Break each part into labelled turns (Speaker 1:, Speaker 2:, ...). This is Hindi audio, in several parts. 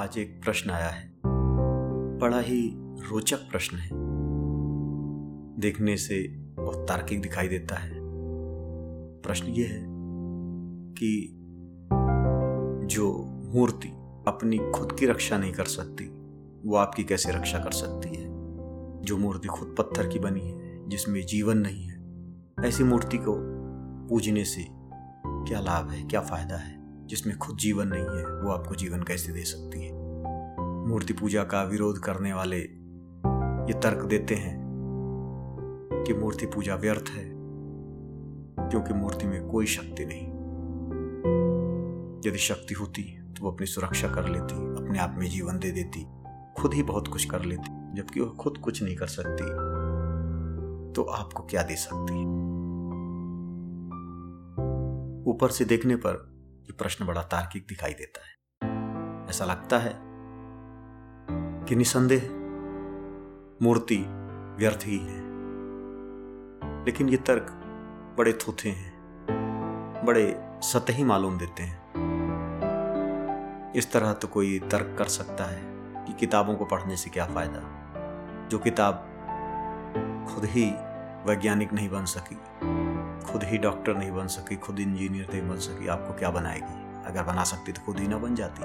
Speaker 1: आज एक प्रश्न आया है। बड़ा ही रोचक प्रश्न है। देखने से बहुत तार्किक दिखाई देता है। प्रश्न यह है कि जो मूर्ति अपनी खुद की रक्षा नहीं कर सकती, वो आपकी कैसे रक्षा कर सकती है? जो मूर्ति खुद पत्थर की बनी है, जिसमें जीवन नहीं है, ऐसी मूर्ति को पूजने से क्या लाभ है, क्या फ़ायदा है? जिसमें खुद जीवन नहीं है, वो आपको जीवन कैसे दे सकती है? मूर्ति पूजा का विरोध करने वाले ये तर्क देते हैं कि मूर्ति पूजा व्यर्थ है, क्योंकि मूर्ति में कोई शक्ति नहीं। यदि शक्ति होती तो वो अपनी सुरक्षा कर लेती, अपने आप में जीवन दे देती, खुद ही बहुत कुछ कर लेती, जबकि वो खुद कुछ नहीं कर सकती तो आपको क्या दे सकती ऊपर से देखने पर ये प्रश्न बड़ा तार्किक दिखाई देता है। ऐसा लगता है कि निसंदेह, मूर्ति व्यर्थ ही है। लेकिन ये तर्क बड़े थूथे हैं, बड़े सतही मालूम देते हैं। इस तरह तो कोई तर्क कर सकता है कि किताबों को पढ़ने से क्या फ़ायदा, जो किताब खुद ही वैज्ञानिक नहीं बन सकी। खुद ही डॉक्टर नहीं बन सकी, खुद इंजीनियर नहीं बन सकी, आपको क्या बनाएगी? अगर बना सकती तो खुद ही ना बन जाती।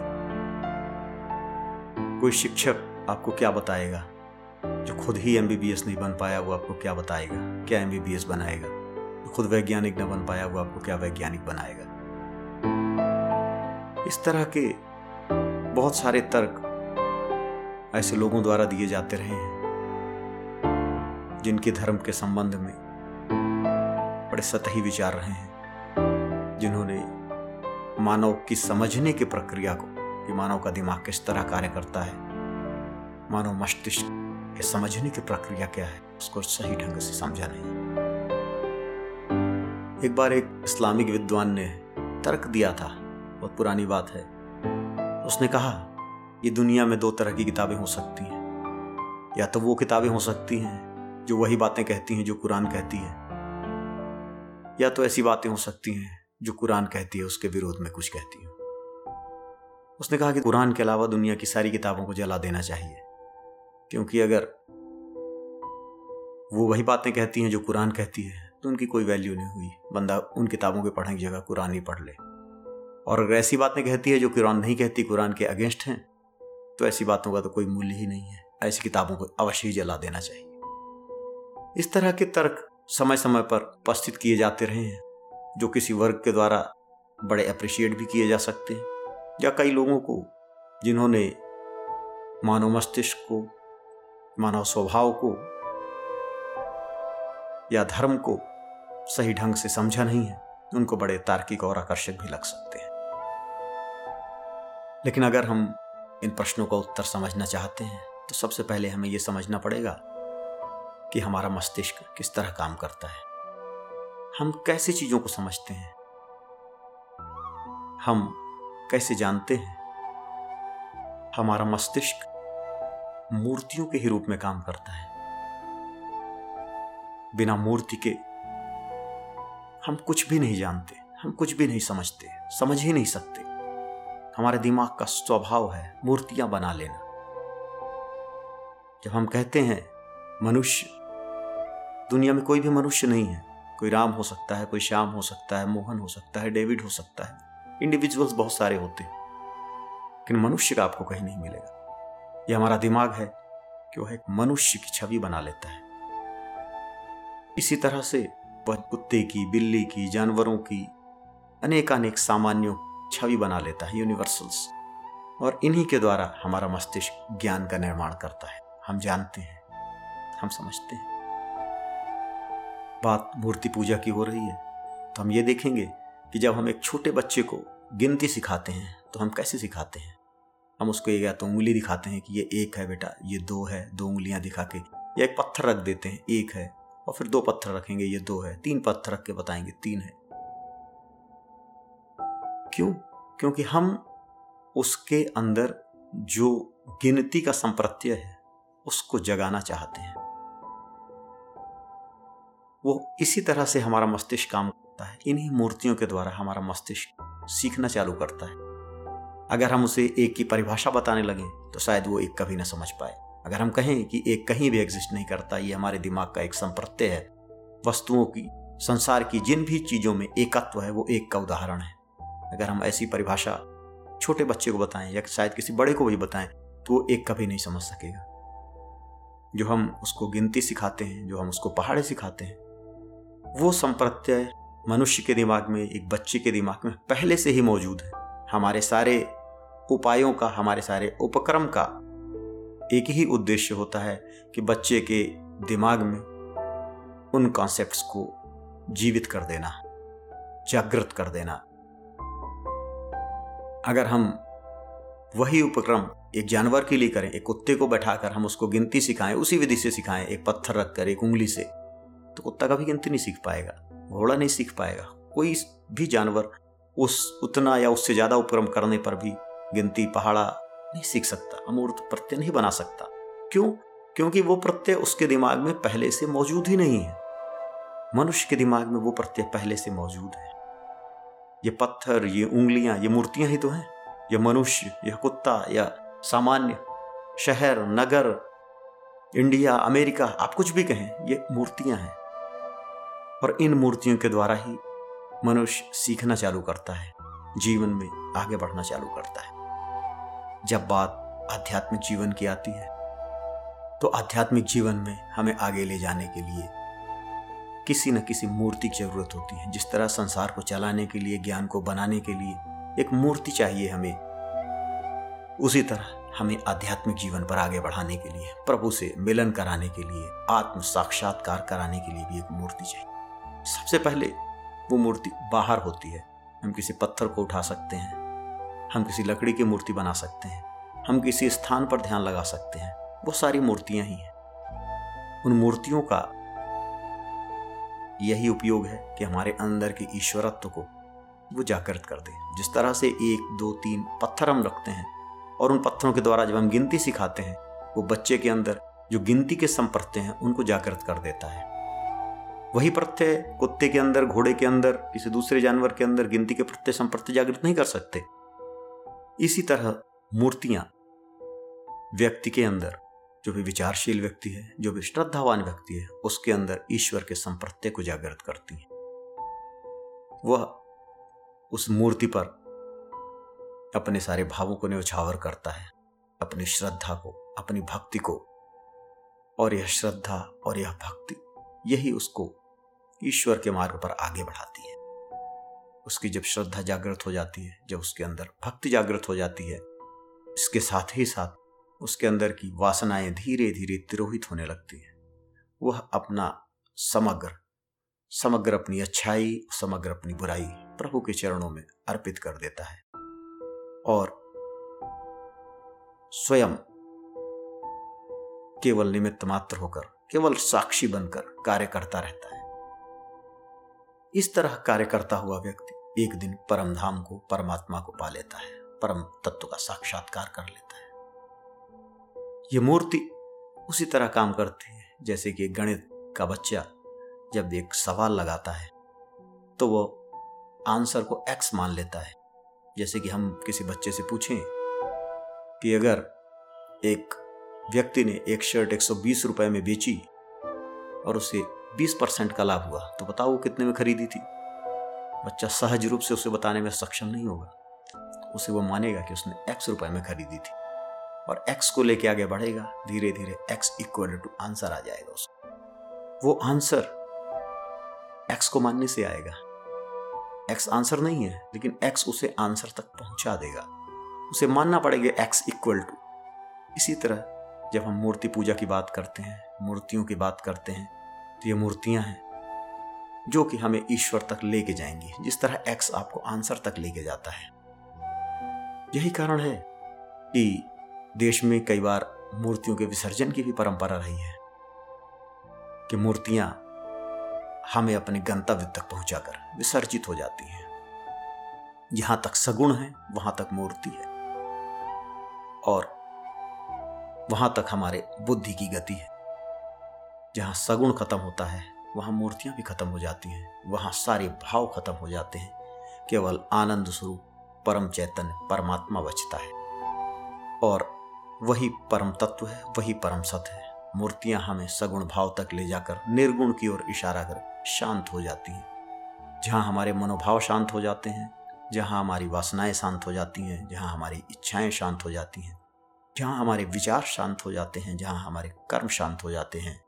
Speaker 1: कोई शिक्षक आपको क्या बताएगा? जो खुद ही एमबीबीएस नहीं बन पाया, वो आपको क्या बताएगा? क्या एमबीबीएस बनाएगा? जो खुद वैज्ञानिक न बन पाया, वो आपको क्या वैज्ञानिक बनाएगा? इस तरह के बहुत सारे तर्क ऐसे लोगों द्वारा दिए जाते रहे हैं, जिनके धर्म के संबंध में बड़े सतही विचार रहे हैं, जिन्होंने मानव की समझने की प्रक्रिया को, कि मानव का दिमाग किस तरह कार्य करता है, मानव मस्तिष्क के समझने की प्रक्रिया क्या है, उसको सही ढंग से समझा नहीं। एक बार एक इस्लामिक विद्वान ने तर्क दिया था, बहुत पुरानी बात है। उसने कहा, ये दुनिया में दो तरह की किताबें हो सकती हैं। या तो वो किताबें हो सकती हैं, जो वही बातें कहती हैं, जो कुरान कहती है या तो ऐसी बातें हो सकती हैं जो कुरान कहती है, उसके विरोध में कुछ कहती हो। उसने कहा कि कुरान के अलावा दुनिया की सारी किताबों को जला देना चाहिए, क्योंकि अगर वो वही बातें कहती हैं जो कुरान कहती है तो उनकी कोई वैल्यू नहीं हुई। बंदा उन किताबों के पढ़ने की जगह कुरान ही पढ़ ले। और अगर ऐसी बातें कहती है जो कुरान नहीं कहती, कुरान के अगेंस्ट हैं तो ऐसी बातों का तो कोई मूल्य ही नहीं है। ऐसी किताबों को अवश्य ही जला देना चाहिए। इस तरह के तर्क समय समय पर उपस्थित किए जाते रहे हैं, जो किसी वर्ग के द्वारा बड़े अप्रिशिएट भी किए जा सकते हैं, या कई लोगों को, जिन्होंने मानव मस्तिष्क को, मानव स्वभाव को, या धर्म को सही ढंग से समझा नहीं है, उनको बड़े तार्किक और आकर्षक भी लग सकते हैं। लेकिन अगर हम इन प्रश्नों का उत्तर समझना चाहते हैं तो सबसे पहले हमें यह समझना पड़ेगा कि हमारा मस्तिष्क किस तरह काम करता है। हम कैसे चीज़ों को समझते हैं? हम कैसे जानते हैं? हमारा मस्तिष्क मूर्तियों के ही रूप में काम करता है। बिना मूर्ति के हम कुछ भी नहीं जानते, हम कुछ भी नहीं समझते, समझ ही नहीं सकते। हमारे दिमाग का स्वभाव है मूर्तियाँ बना लेना। जब हम कहते हैं मनुष्य, दुनिया में कोई भी मनुष्य नहीं है। कोई राम हो सकता है, कोई श्याम हो सकता है, मोहन हो सकता है, डेविड हो सकता है। इंडिविजुअल्स बहुत सारे होते हैं। लेकिन मनुष्य का आपको कहीं नहीं मिलेगा। यह हमारा दिमाग है कि वह एक मनुष्य की छवि बना लेता है। इसी तरह से वह कुत्ते की, बिल्ली की, जानवरों की अनेक अनेक सामान्यों छवि बना लेता है यूनिवर्सल्स और इन्हीं के द्वारा हमारा मस्तिष्क ज्ञान का निर्माण करता है। हम जानते हैं हम समझते हैं। बात मूर्ति पूजा की हो रही है तो हम ये देखेंगे कि जब हम एक छोटे बच्चे को गिनती सिखाते हैं तो हम कैसे सिखाते हैं? हम उसको या तो उंगली दिखाते हैं कि ये एक है बेटा, ये दो है, दो उंगलियाँ दिखा के, या एक पत्थर रख देते हैं, एक है, और फिर दो पत्थर रखेंगे, ये दो है, तीन पत्थर रख के बताएँगे, तीन है। क्यों? क्योंकि हम उसके अंदर जो गिनती का संप्रत्यय है, उसको जगाना चाहते हैं। वो इसी तरह से हमारा मस्तिष्क काम करता है। इन्हीं मूर्तियों के द्वारा हमारा मस्तिष्क सीखना चालू करता है। अगर हम उसे एक की परिभाषा बताने लगें तो शायद वो एक कभी ना समझ पाए। अगर हम कहें कि एक कहीं भी एग्जिस्ट नहीं करता, ये हमारे दिमाग का एक संप्रत्यय है। वस्तुओं की, संसार की जिन भी चीज़ों में एकत्व है, वो एक का उदाहरण है। अगर हम ऐसी परिभाषा छोटे बच्चे को बताएँ या शायद किसी बड़े को भी बताएँ तो वो एक कभी नहीं समझ सकेगा। जो हम उसको गिनती सिखाते हैं, जो हम उसको पहाड़े सिखाते हैं वो संप्रत्यय मनुष्य के दिमाग में, एक बच्चे के दिमाग में पहले से ही मौजूद है। हमारे सारे उपायों का, हमारे सारे उपक्रम का एक ही उद्देश्य होता है कि बच्चे के दिमाग में उन कॉन्सेप्ट्स को जीवित कर देना, जागृत कर देना। अगर हम वही उपक्रम एक जानवर के लिए करें, एक कुत्ते को बैठाकर हम उसको गिनती सिखाएँ, उसी विधि से सिखाएँ, एक पत्थर रखकर, एक उंगली से तो कुत्ता कभी गिनती नहीं सीख पाएगा, घोड़ा नहीं सीख पाएगा। कोई भी जानवर उस, उतना या उससे ज़्यादा उपक्रम करने पर भी गिनती, पहाड़ा नहीं सीख सकता, अमूर्त प्रत्यय नहीं बना सकता। क्यों? क्योंकि वो प्रत्यय उसके दिमाग में पहले से मौजूद ही नहीं है। मनुष्य के दिमाग में वो प्रत्यय पहले से मौजूद है। ये पत्थर, ये उंगलियाँ, ये मूर्तियाँ ही तो हैं। यह मनुष्य, यह कुत्ता, या सामान्य शहर, नगर, इंडिया, अमेरिका, आप कुछ भी कहें, ये मूर्तियाँ हैं। और इन मूर्तियों के द्वारा ही मनुष्य सीखना चालू करता है, जीवन में आगे बढ़ना चालू करता है। जब बात आध्यात्मिक जीवन की आती है तो आध्यात्मिक जीवन में हमें आगे ले जाने के लिए किसी न किसी मूर्ति की ज़रूरत होती है। जिस तरह संसार को चलाने के लिए, ज्ञान को बनाने के लिए एक मूर्ति चाहिए हमें, उसी तरह हमें आध्यात्मिक जीवन पर आगे बढ़ाने के लिए, प्रभु से मिलन कराने के लिए, आत्म साक्षात्कार कराने के लिए भी एक मूर्ति चाहिए। सबसे पहले वो मूर्ति बाहर होती है। हम किसी पत्थर को उठा सकते हैं। हम किसी लकड़ी की मूर्ति बना सकते हैं। हम किसी स्थान पर ध्यान लगा सकते हैं। वो सारी मूर्तियाँ ही हैं। उन मूर्तियों का यही उपयोग है कि हमारे अंदर के ईश्वरत्व को वो जागृत कर दे। जिस तरह से एक, दो, तीन पत्थर हम रखते हैं और उन पत्थरों के द्वारा जब हम गिनती सिखाते हैं, वो बच्चे के अंदर जो गिनती के संप्रत्यय हैं, उनको जागृत कर देता है। वही प्रत्यय कुत्ते के अंदर, घोड़े के अंदर किसी दूसरे जानवर के अंदर, गिनती के प्रत्यय संप्रत्यय जागृत नहीं कर सकते। इसी तरह मूर्तियाँ व्यक्ति के अंदर, जो भी विचारशील व्यक्ति है, जो भी श्रद्धावान व्यक्ति है, उसके अंदर ईश्वर के संप्रत्यय को जागृत करती है। वह उस मूर्ति पर अपने सारे भावों को न्यौछावर करता है, अपनी श्रद्धा को, अपनी भक्ति को, और यह श्रद्धा और यह भक्ति यही उसको ईश्वर के मार्ग पर आगे बढ़ाती है। उसकी जब श्रद्धा जागृत हो जाती है, जब उसके अंदर भक्ति जागृत हो जाती है, इसके साथ ही साथ उसके अंदर की वासनाएँ धीरे धीरे तिरोहित होने लगती है। वह अपना समग्र समग्र अपनी अच्छाई, समग्र अपनी बुराई प्रभु के चरणों में अर्पित कर देता है और स्वयं केवल निमित्त मात्र होकर, केवल साक्षी बनकर कार्य करता रहता है। इस तरह कार्य करता हुआ व्यक्ति एक दिन परम धाम को, परमात्मा को पा लेता है, परम तत्व का साक्षात्कार कर लेता है। ये मूर्ति उसी तरह काम करती है, जैसे कि गणित का बच्चा जब एक सवाल लगाता है तो वो आंसर को एक्स मान लेता है। जैसे कि हम किसी बच्चे से पूछें कि अगर एक व्यक्ति ने एक शर्ट एक सौ बीस रुपए में बेची और उसे बीस परसेंट का लाभ हुआ। तो बताओ वो कितने में खरीदी थी? बच्चा सहज रूप से उसे बताने में सक्षम नहीं होगा। उसे वो मानेगा कि उसने एक्स रुपए में खरीदी थी और एक्स को लेके आगे बढ़ेगा। धीरे धीरे एक्स इक्वल टू आंसर आ जाएगा उसको वो आंसर एक्स को मानने से आएगा। एक्स आंसर नहीं है, लेकिन एक्स उसे आंसर तक पहुँचा देगा। उसे मानना पड़ेगा एक्स इक्वल टू इसी तरह जब हम मूर्ति पूजा की बात करते हैं, मूर्तियों की बात करते हैं ये मूर्तियाँ हैं, जो कि हमें ईश्वर तक लेके जाएँगी, जिस तरह एक्स आपको आंसर तक लेके जाता है। यही कारण है कि देश में कई बार मूर्तियों के विसर्जन की भी परंपरा रही है, कि मूर्तियाँ हमें अपने गंतव्य तक पहुंचाकर विसर्जित हो जाती हैं। जहाँ तक सगुण है, वहाँ तक मूर्ति है, और वहाँ तक हमारे बुद्धि की गति है। जहाँ सगुण खत्म होता है, वहाँ मूर्तियाँ भी खत्म हो जाती हैं, वहाँ सारे भाव खत्म हो जाते हैं। केवल आनंद स्वरूप परम चैतन्य परमात्मा बचता है। और वही परम तत्व है, वही परम सत्य है। मूर्तियाँ हमें सगुण भाव तक ले जाकर, निर्गुण की ओर इशारा कर शांत हो जाती हैं। जहाँ हमारे मनोभाव शांत हो जाते हैं, जहाँ हमारी वासनाएँ शांत हो जाती हैं, जहाँ हमारी इच्छाएँ शांत हो जाती हैं, जहाँ हमारे विचार शांत हो जाते हैं, जहाँ हमारे कर्म शांत हो जाते हैं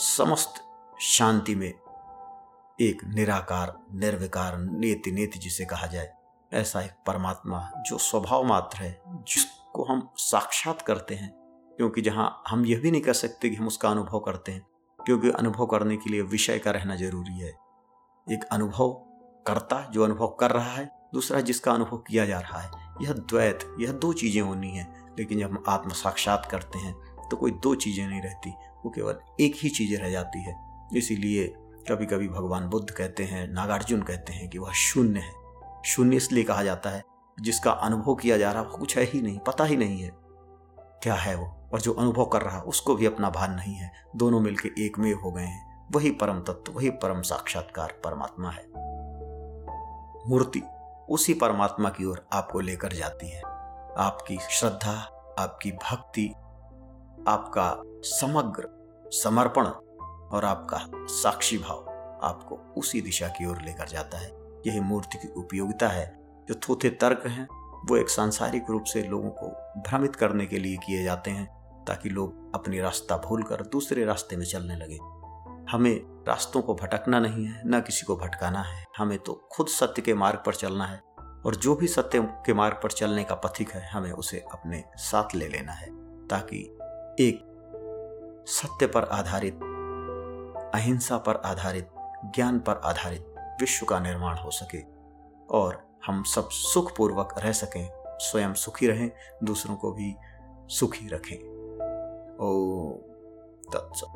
Speaker 1: समस्त शांति में एक निराकार, निर्विकार नेति नेति जिसे कहा जाए, ऐसा एक परमात्मा जो स्वभाव मात्र है, जिसको हम साक्षात करते हैं, क्योंकि जहाँ हम यह भी नहीं कर सकते कि हम उसका अनुभव करते हैं, क्योंकि अनुभव करने के लिए विषय का रहना ज़रूरी है। एक अनुभव करता जो अनुभव कर रहा है, दूसरा जिसका अनुभव किया जा रहा है, यह द्वैत, यह दो चीज़ें होनी है, लेकिन जब हम आत्म साक्षात करते हैं तो कोई दो चीज़ें नहीं रहती। वो केवल एक ही चीज़ें रह जाती है। इसीलिए कभी कभी भगवान बुद्ध कहते हैं, नागार्जुन कहते हैं कि वह शून्य है। शून्य इसलिए कहा जाता है, जिसका अनुभव किया जा रहा कुछ है ही नहीं, पता ही नहीं है। क्या है वो? और जो अनुभव कर रहा, उसको भी अपना भान नहीं है। दोनों मिलकर एक में हो गए हैं। वही परम तत्व, वही परम साक्षात्कार परमात्मा है। मूर्ति उसी परमात्मा की ओर आपको लेकर जाती है। आपकी श्रद्धा, आपकी भक्ति आपका समग्र समर्पण और आपका साक्षी भाव आपको उसी दिशा की ओर लेकर जाता है। यही मूर्ति की उपयोगिता है। जो थोथे तर्क हैं, वो एक सांसारिक रूप से लोगों को भ्रमित करने के लिए किए जाते हैं, ताकि लोग अपनी रास्ता भूल कर दूसरे रास्ते में चलने लगे। हमें रास्तों को भटकना नहीं है, न किसी को भटकाना है। हमें तो खुद सत्य के मार्ग पर चलना है, और जो भी सत्य के मार्ग पर चलने का पथिक है, हमें उसे अपने साथ ले लेना है, ताकि एक सत्य पर आधारित, अहिंसा पर आधारित, ज्ञान पर आधारित विश्व का निर्माण हो सके और हम सब सुखपूर्वक रह सकें, स्वयं सुखी रहें, दूसरों को भी सुखी रखें। ओ तत्सत